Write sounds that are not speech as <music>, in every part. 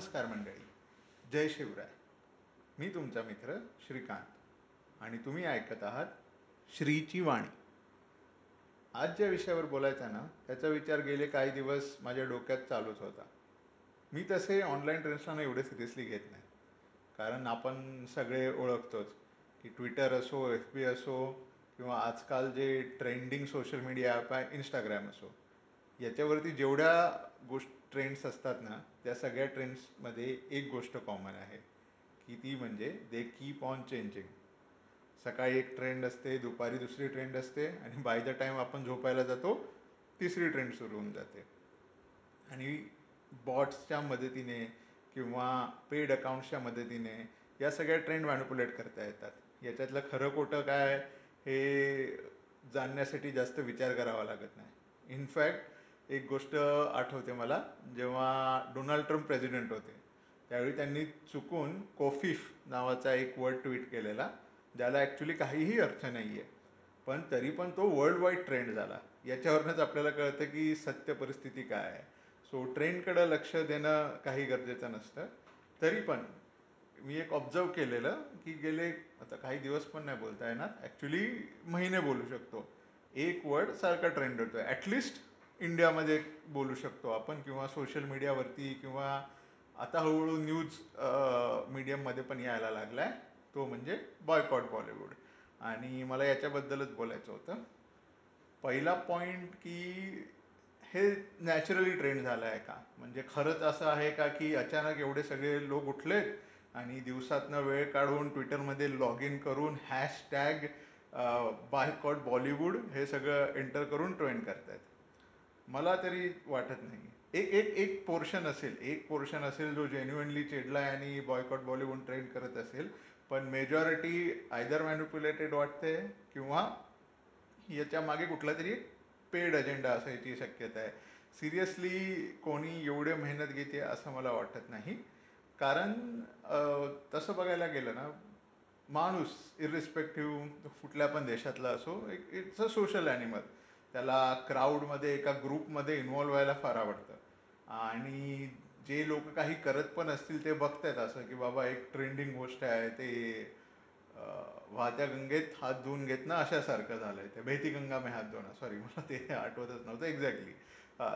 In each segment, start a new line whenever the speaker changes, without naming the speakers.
नमस्कार मंडळी. जय शिवराय. मी तुमचा मित्र श्रीकांत आणि तुम्ही ऐकत आहात श्रीची वाणी. आज ज्या विषयावर बोलायचा ना त्याचा विचार गेले काही दिवस माझ्या डोक्यात चालूच होता. मी तसे ऑनलाईन ट्रेंड्सना एवढे सिरियसली घेत नाही. कारण आपण सगळे ओळखतोच की ट्विटर असो एफ बी असो किंवा आजकाल जे ट्रेंडिंग सोशल मीडिया ॲप आहे इंस्टाग्राम असो याच्यावरती जेवढ्या गोष्टी ट्रेंड्स असतात ना त्या सगळ्या ट्रेंड्समध्ये एक गोष्ट कॉमन आहे की ती म्हणजे दे कीप ऑन चेंजिंग सकाळी एक ट्रेंड असते दुपारी दुसरी ट्रेंड असते आणि बाय द टाईम आपण झोपायला जातो तिसरी ट्रेंड सुरू होऊन जाते. आणि बॉट्सच्या मदतीने किंवा पेड अकाउंट्सच्या मदतीने या सगळ्या ट्रेंड मॅनिपुलेट करता येतात. याच्यातलं खरं खोटं काय हे जाणण्यासाठी जास्त विचार करावा लागत नाही. इनफॅक्ट एक गोष्ट आठवते मला जेव्हा डोनाल्ड ट्रम्प प्रेसिडेंट होते त्यावेळी त्यांनी चुकून कोफिफ नावाचा एक वर्ड ट्विट केलेला ज्याला ॲक्च्युली काहीही अर्थ नाही आहे पण तरी पण तो वर्ल्ड वाईड ट्रेंड झाला. याच्यावरनंच आपल्याला कळतं की सत्य परिस्थिती काय आहे. सो ट्रेंडकडं लक्ष देणं काही गरजेचं नसतं. तरी पण मी एक ऑब्झर्व केलेलं की गेले आता काही दिवस पण नाही बोलता येणार ॲक्च्युली महिने बोलू शकतो. एक वर्ड सारखा ट्रेंड होतो ॲटलिस्ट इंडियामध्ये बोलू शकतो आपण किंवा सोशल मीडियावरती किंवा आता हळूहळू न्यूज मीडियममध्ये पण यायला लागला आहे तो म्हणजे बॉयकॉट बॉलिवूड. आणि मला याच्याबद्दलच बोलायचं होतं. पहिला पॉईंट की हे नॅचरली ट्रेंड झालं आहे का? म्हणजे खरंच असं आहे का की अचानक एवढे सगळे लोक उठलेत आणि दिवसातनं वेळ काढून ट्विटरमध्ये लॉग इन करून हॅशटॅग बायकॉट बॉलिवूड हे सगळं एंटर करून ट्रेंड करतायत? मला तरी वाटत नाही. एक एक एक पोर्शन असेल एक पोर्शन असेल जो जेन्युअनली चिडलाय आणि बॉयकॉट बॉलिवूड ट्रेंड करत असेल पण मेजॉरिटी आयदर मॅन्युप्युलेटेड वाटते किंवा याच्या मागे कुठला तरी पेड अजेंडा असायची शक्यता आहे. सिरियसली कोणी एवढे मेहनत घेते असं मला वाटत नाही. कारण तसं बघायला गेलं ना माणूस इरिस्पेक्टिव्ह कुठल्या पण देशातला असो एक इट्स अ सोशल ॲनिमल त्याला क्राऊडमध्ये एका ग्रुपमध्ये इन्वॉल्व्ह व्हायला फार आवडतं. आणि जे लोक काही करत पण असतील ते बघतायत असं की बाबा एक ट्रेंडिंग गोष्ट आहे ते वाहत्या गंगेत हात धुवून घेत ना अशासारखं झालंय. ते भेती गंगा में हात धुणं सॉरी मला ते आठवतच नव्हतं एक्झॅक्टली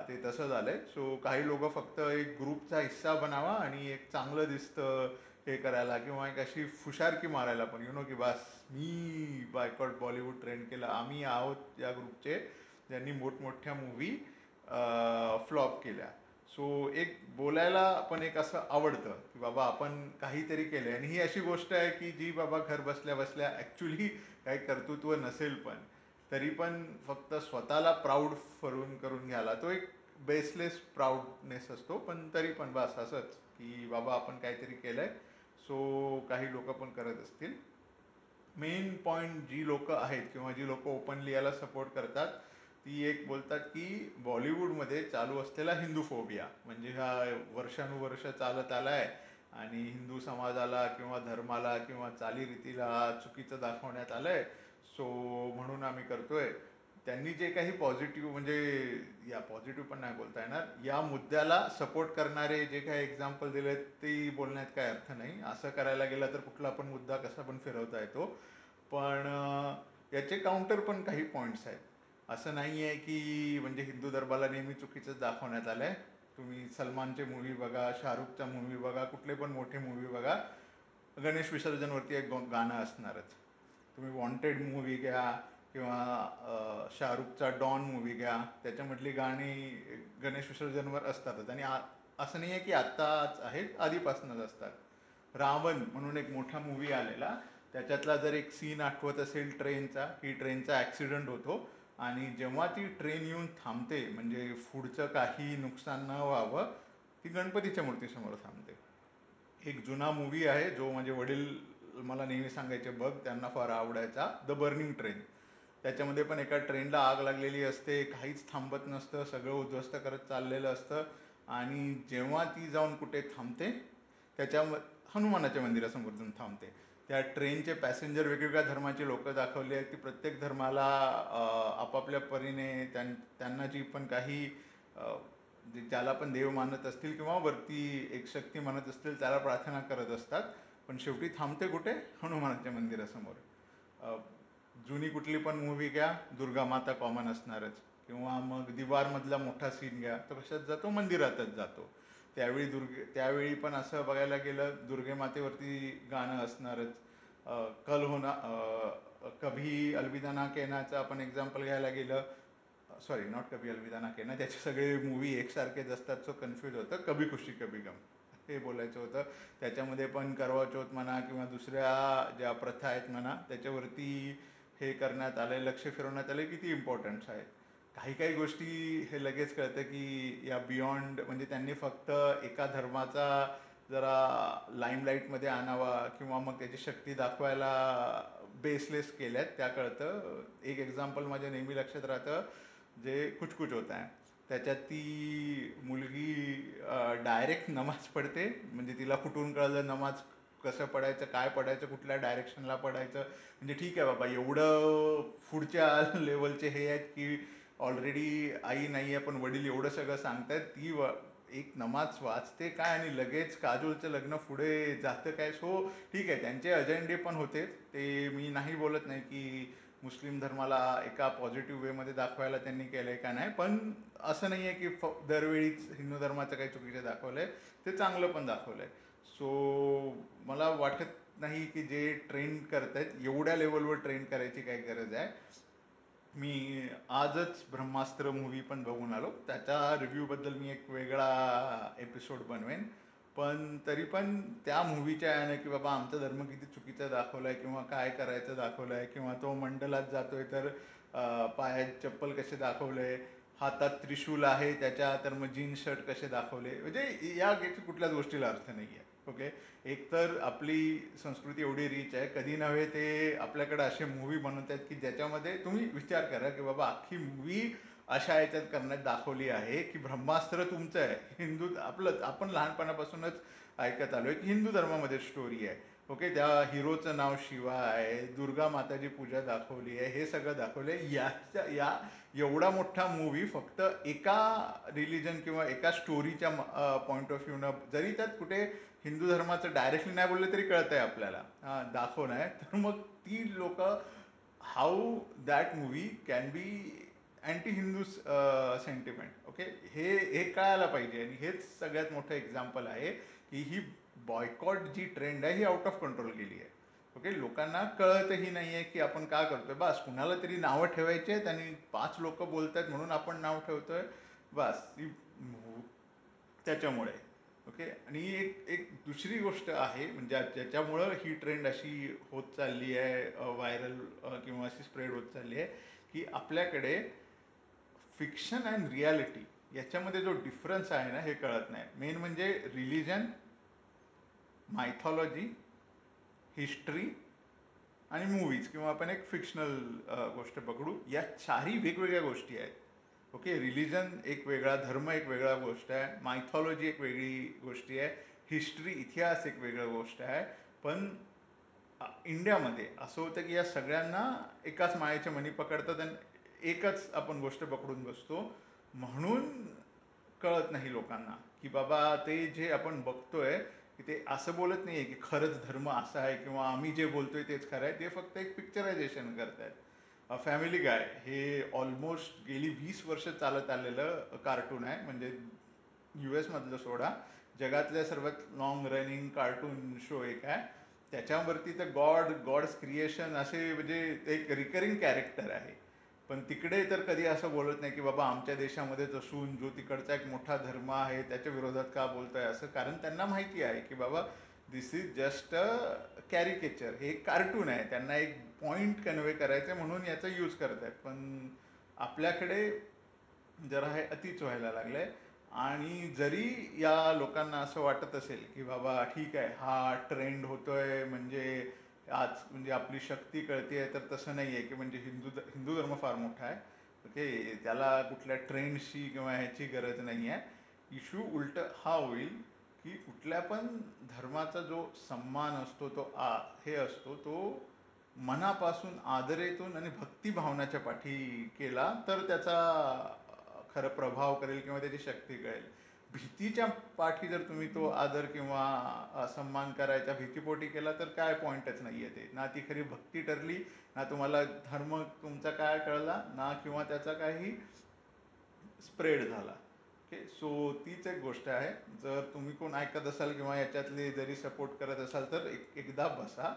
ते तसं झालंय. सो काही लोक फक्त एक ग्रुपचा हिस्सा बनावा आणि एक चांगलं दिसतं हे करायला किंवा एक अशी फुशारकी मारायला पण. यु नो की बस मी बायकॉट बॉलिवूड ट्रेंड केला. आम्ही आहोत या ग्रुपचे त्यांनी मोठमोठ्या मूवी फ्लॉप केल्या. सो एक बोलायला पण एक असं आवडतं की बाबा आपण काहीतरी केलंय. आणि ही अशी गोष्ट आहे की जी बाबा घर बसल्या बसल्या ऍक्च्युली काही कर्तृत्व नसेल पण तरी पण फक्त स्वतःला प्राऊड फरून करून घ्यायला. तो एक बेसलेस प्राऊडनेस असतो पण तरी पण बस असंच की बाबा आपण काहीतरी केलंय. सो काही लोक पण करत असतील. मेन पॉईंट जी लोक आहेत किंवा जी लोक ओपनली याला सपोर्ट करतात ती एक बोलतात की बॉलिवूडमध्ये चालू असलेला हिंदू फोबिया. म्हणजे हा वर्षानुवर्ष चालत आलाय आणि हिंदू समाजाला किंवा धर्माला किंवा चालीरीतीला चुकीचं दाखवण्यात आलंय. सो म्हणून आम्ही करतोय. त्यांनी जे काही पॉझिटिव्ह म्हणजे या पॉझिटिव्ह पण नाही बोलता येणार. या मुद्द्याला सपोर्ट करणारे जे काही एक्झाम्पल दिले ते बोलण्यात काय अर्थ नाही. असं करायला गेलं तर कुठला पण मुद्दा कसा पण फिरवता येतो. पण याचे काउंटर पण काही पॉईंट्स आहेत. असं नाही आहे की म्हणजे हिंदू धर्माला नेहमी चुकीचंच दाखवण्यात आलंय. तुम्ही सलमानचे मूवी बघा शाहरुखचा मूवी बघा कुठले पण मोठे मूवी बघा गणेश विसर्जनवरती एक गाणं असणारच. तुम्ही वॉन्टेड मूवी घ्या किंवा शाहरुखचा डॉन मूवी घ्या त्याच्यामधली गाणी गणेश विसर्जनवर असतातच. आणि असं नाही आहे की आत्ताच आहेत आधीपासूनच असतात. रावण म्हणून एक मोठा मूवी आलेला त्याच्यातला जर एक सीन आठवत असेल ट्रेनचा की ट्रेनचा ऍक्सिडेंट होतो आणि जेव्हा ती ट्रेन येऊन थांबते म्हणजे पुढचं काही नुकसान न व्हावं ती गणपतीच्या मूर्तीसमोर थांबते. एक जुना मूवी आहे जो माझे वडील मला नेहमी सांगायचे बघ त्यांना फार आवडायचा द बर्निंग ट्रेन त्याच्यामध्ये पण एका ट्रेनला आग लागलेली असते काहीच थांबत नसतं सगळं उद्ध्वस्त करत चाललेलं असतं. आणि जेव्हा ती जाऊन कुठे थांबते त्याच्या हनुमानाच्या मंदिरासमोर जाऊन थांबते. त्या ट्रेनचे पॅसेंजर वेगवेगळ्या धर्माचे लोक दाखवले आहेत. की प्रत्येक धर्माला आपापल्या परीने त्यांना जी पण काही ज्याला पण देव मानत असतील किंवा वरती एक शक्ती मानत असतील त्याला प्रार्थना करत असतात. पण शेवटी थांबते कुठे? हनुमानाच्या मंदिरासमोर. जुनी कुठली पण मूवी घ्या दुर्गा माता कॉमन असणारच. किंवा मग दिवारमधला मोठा सीन घ्या तर कशात जातो मंदिरातच जातो. त्यावेळी दुर्गे त्यावेळी पण असं बघायला गेलं दुर्गे मातेवरती गाणं असणारच. कल होना कभी अलविदा ना कहनाचं आपण एक्झाम्पल घ्यायला गेलं. सॉरी नॉट कभी अलविदा ना कहना त्याचे सगळे मूवी एकसारखेच असतात सो कन्फ्युज होतं. कभी खुशी कभी गम. हे बोलायचं होतं. त्याच्यामध्ये पण करवा चौथ म्हणा किंवा दुसऱ्या ज्या प्रथा आहेत म्हणा त्याच्यावरती हे करण्यात आलंय लक्ष फिरवण्यात आलंय किती इम्पॉर्टन्स आहे. काही काही गोष्टी हे लगेच कळतं की या बियॉन्ड म्हणजे त्यांनी फक्त एका धर्माचा जरा लाईमलाईटमध्ये आणावा किंवा मग त्याची शक्ती दाखवायला बेसलेस केल्यात त्या कळतं. एक एक्झाम्पल माझ्या नेहमी लक्षात राहतं जे कुछ कुछ होता है त्याच्यात ती मुलगी डायरेक्ट नमाज पडते म्हणजे तिला कुठून कळलं नमाज कसं पडायचं काय पडायचं कुठल्या डायरेक्शनला पडायचं म्हणजे ठीक आहे बाबा एवढं पुढच्या <laughs> लेवलचे हे आहेत की ऑलरेडी आई नाही आहे पण वडील एवढं सगळं सांगतायत ती व एक नमाज वाचते काय आणि लगेच काजोलचं लग्न पुढे जातं काय? सो ठीक आहे त्यांचे अजेंडे पण होते. ते मी नाही बोलत नाही की मुस्लिम धर्माला एका पॉझिटिव्ह वेमध्ये दाखवायला त्यांनी केलंय का नाही पण असं नाही आहे की फ दरवेळीच हिंदू धर्माचं काही चुकीचं दाखवलंय ते चांगलं पण दाखवलंय. सो मला वाटत नाही की जे ट्रेंड करतायत एवढ्या लेवलवर ट्रेंड करायची काही गरज आहे. मी आजच ब्रह्मास्त्र मूवी पण बघून आलो. त्याच्या रिव्ह्यूबद्दल मी एक वेगळा एपिसोड बनवेन. पण तरी पण त्या मूवीच्या याने की बाबा आमचा धर्म किती चुकीचा दाखवलाय किंवा काय करायचं दाखवलंय किंवा तो मंडलात जातोय तर पायात चप्पल कसे दाखवले हातात त्रिशूल आहे त्याच्या तर मग जीन्स शर्ट कसे दाखवले. म्हणजे या याची कुठल्याच गोष्टीला अर्थ नाही आहे ओके? एक तर आपली संस्कृती एवढी रिच आहे कधी नव्हे ते आपल्याकडे असे मूवी बनवतात की ज्याच्यामध्ये तुम्ही विचार करा की बाबा अख्खी मूवी अशा याच्यात करण्यात दाखवली आहे की ब्रह्मास्त्र तुमचं आहे. हिंदू आपलं आपण लहानपणापासूनच ऐकत आलोय की हिंदू धर्मामध्ये स्टोरी आहे. ओके? त्या हिरोचं नाव शिवा आहे दुर्गा माताची पूजा दाखवली आहे हे सगळं दाखवलं आहे. याच्या या एवढा मोठा मूवी फक्त एका रिलिजन किंवा एका स्टोरीच्या पॉईंट ऑफ व्ह्यूनं जरी त्यात कुठे हिंदू धर्माचं डायरेक्टली नाही बोलले तरी कळतंय आपल्याला. दाखवून दाखवणं आहे तर मग ती लोक how that movie can be anti Hindu sentiment okay हे हे कळायला पाहिजे. आणि हेच सगळ्यात मोठं एक्झाम्पल आहे की ही बॉयकॉट जी ट्रेंड आहे ही आउट ऑफ कंट्रोल गेली आहे. ओके लोकांना कळतही नाहीये की आपण का करतोय. बस कुणाला तरी नावं ठेवायची आहेत आणि पाच लोक बोलतायत म्हणून आपण नाव ठेवतोय. बस त्याच्यामुळे. ओके? आणि एक एक दुसरी गोष्ट आहे म्हणजे ज्याच्यामुळं ही ट्रेंड अशी होत चालली आहे व्हायरल किंवा अशी स्प्रेड होत चालली आहे की आपल्याकडे फिक्शन अँड रियालिटी याच्यामध्ये जो डिफरन्स आहे ना हे कळत नाही. मेन म्हणजे रिलिजन मायथॉलॉजी हिस्ट्री आणि मूवीज किंवा आपण एक फिक्शनल गोष्ट पकडू या चारही वेगवेगळ्या गोष्टी आहेत. ओके रिलिजन एक वेगळा धर्म एक वेगळा गोष्ट आहे मायथॉलॉजी एक वेगळी गोष्टी आहे हिस्ट्री इतिहास एक वेगळं गोष्ट आहे पण इंडियामध्ये असं होतं की या सगळ्यांना एकाच मायेच्या मनी पकडतात आणि एकच आपण गोष्ट पकडून बसतो. म्हणून कळत नाही लोकांना की बाबा ते जे आपण बघतोय की ते असं बोलत नाहीये की खरंच धर्म असा आहे किंवा आम्ही जे बोलतोय तेच खरं आहे ते फक्त एक पिक्चरायझेशन करतायत. फॅमिली गाय हे ऑलमोस्ट गेली वीस वर्ष चालत आलेलं कार्टून आहे. म्हणजे यू मधलं सोडा. जगातल्या सर्वात लॉंग रनिंग कार्टून शो एक आहे. त्याच्यावरती तर गॉड गॉड्स क्रिएशन असे म्हणजे एक रिकरिंग कॅरेक्टर आहे. पण तिकडे तर कधी असं बोलत नाही की बाबा आमच्या देशामध्ये असून जो तिकडचा एक मोठा धर्म आहे त्याच्या विरोधात का बोलतोय? असं कारण त्यांना माहिती आहे की बाबा this is just a caricature हे कार्टून आहे. त्यांना एक पॉइंट कन्वे करायचं म्हणून याचा यूज करतायत. पण आपल्याकडे जरा हे अतिच व्हायला लागलंय. आणि जरी या लोकांना असं वाटत असेल की बाबा ठीक आहे हा ट्रेंड होतोय म्हणजे आज म्हणजे आपली शक्ती कळतीये तर तसं नाहीये की म्हणजे हिंदू हिंदू धर्म फार मोठा आहे. ओके? त्याला कुठल्या ट्रेंडशी किंवा ह्याची गरज नाही आहे इश्यू उलट हा होईल की कुठल्या पण धर्माचा जो सम्मान असतो तो आ हे असतो तो मनापासून आदरेतून आणि भक्तिभावनाच्या पाठी केला तर त्याचा खरं प्रभाव करेल किंवा त्याची शक्ती कळेल. भीतीच्या पाठी जर तुम्ही तो आदर किंवा सन्मान करायच्या भीतीपोटी केला तर काय पॉइंटच नाहीये ते. ना ती खरी भक्ती ठरली ना तुम्हाला धर्म तुमचा काय कळला ना किंवा त्याचा काही स्प्रेड झाला. ओके सो तीच एक गोष्ट आहे. जर तुम्ही कोण ऐकत असाल किंवा याच्यातले जरी सपोर्ट करत असाल तर एक एकदा बसा.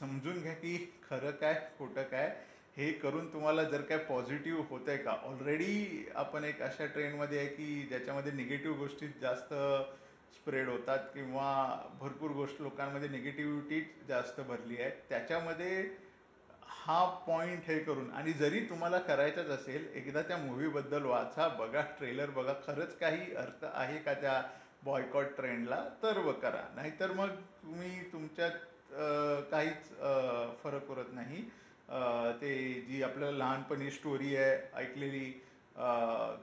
समजून घ्या की खरं काय खोटं काय. हे करून तुम्हाला जर काय पॉझिटिव्ह होत आहे का? ऑलरेडी आपण एक अशा ट्रेंडमध्ये आहे की ज्याच्यामध्ये निगेटिव्ह गोष्टी जास्त स्प्रेड होतात किंवा भरपूर गोष्ट लोकांमध्ये निगेटिव्हिटी जास्त भरली आहे. त्याच्यामध्ये हा पॉइंट हे करून आणि जरी तुम्हाला करायचंच असेल एकदा त्या मूवी बद्दल वाचा बघा ट्रेलर बघा. खरंच काही अर्थ आहे का त्या बॉयकॉट ट्रेंडला तर करा. नाहीतर मग तुम्ही तुमच्यात काहीच फरक उरत नाही. ते जी आपल्याला लहानपणी स्टोरी आहे ऐकलेली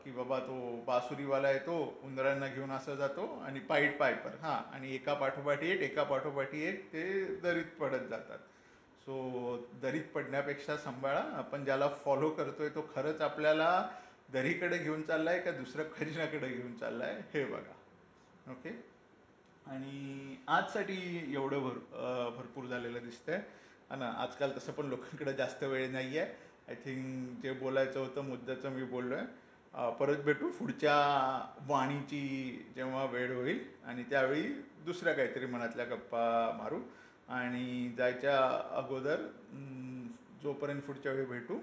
की बाबा तो बासुरीवाला येतो उंदरांना घेऊन असं जातो आणि पाईट पायपर हा आणि एका पाठोपाठी एक एका पाठोपाठी एक ते दरीत पडत जातात. सो दरीत पडण्यापेक्षा सांभाळा. आपण ज्याला फॉलो करतोय तो खरंच आपल्याला दरीकडे घेऊन चाललाय का दुसऱ्या खजिनाकडे घेऊन चाललाय हे बघा. ओके आणि आजसाठी एवढं भर भरपूर झालेलं दिसतंय. हा ना आजकाल तसं पण लोकांकडे जास्त वेळ नाही आहे आय थिंक जे बोलायचं होतं मुद्द्याचं मी बोललोय. परत भेटू. पुढच्या वाणीची जेव्हा वेळ होईल आणि त्यावेळी दुसऱ्या काहीतरी मनातल्या गप्पा मारू. आणि जायच्या अगोदर जोपर्यंत पुढच्या वेळी भेटू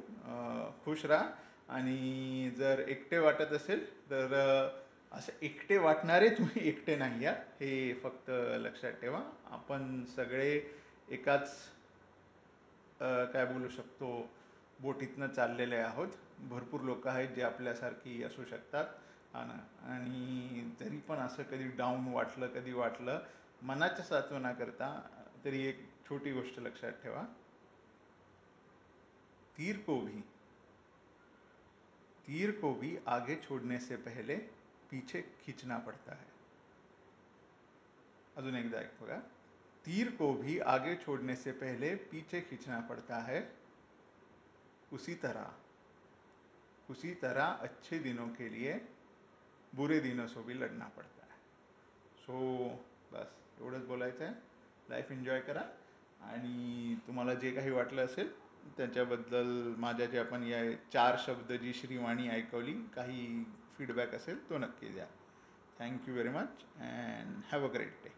खुश राहा. आणि जर एकटे वाटत असेल तर असं एकटे वाटणारे तुम्ही एकटे नाही आहात हे फक्त लक्षात ठेवा. आपण सगळे एकाच काय बोलू शकतो बोटीतनं चाललेले आहोत. भरपूर लोक आहेत जे आपल्यासारखी असू शकतात. आणि जरी पण असं कधी डाऊन वाटलं कधी वाटलं मनाच्या साचवना करता तरी एक छोटी गोष्ट लक्षात ठेवा तीर को भी, तीर को भी आगे छोड़ने से पहले पीछे खींचना पड़ता है। अजून एकदा एक बघा तीर को भी आगे छोड़ने से पहले पीछे खींचना पड़ता है। उसी तरह उसी तरह अच्छे दिनों के लिए बुरे दिनों से भी लढना पड़ता है। सो बस एवढंच बोलायचं आहे लाईफ एन्जॉय करा. आणि तुम्हाला जे काही वाटलं असेल त्याच्याबद्दल माझ्या जे आपण या चार शब्द जी श्रीवाणी ऐकवली काही फीडबॅक असेल तो नक्की द्या. Thank you very much and have a great day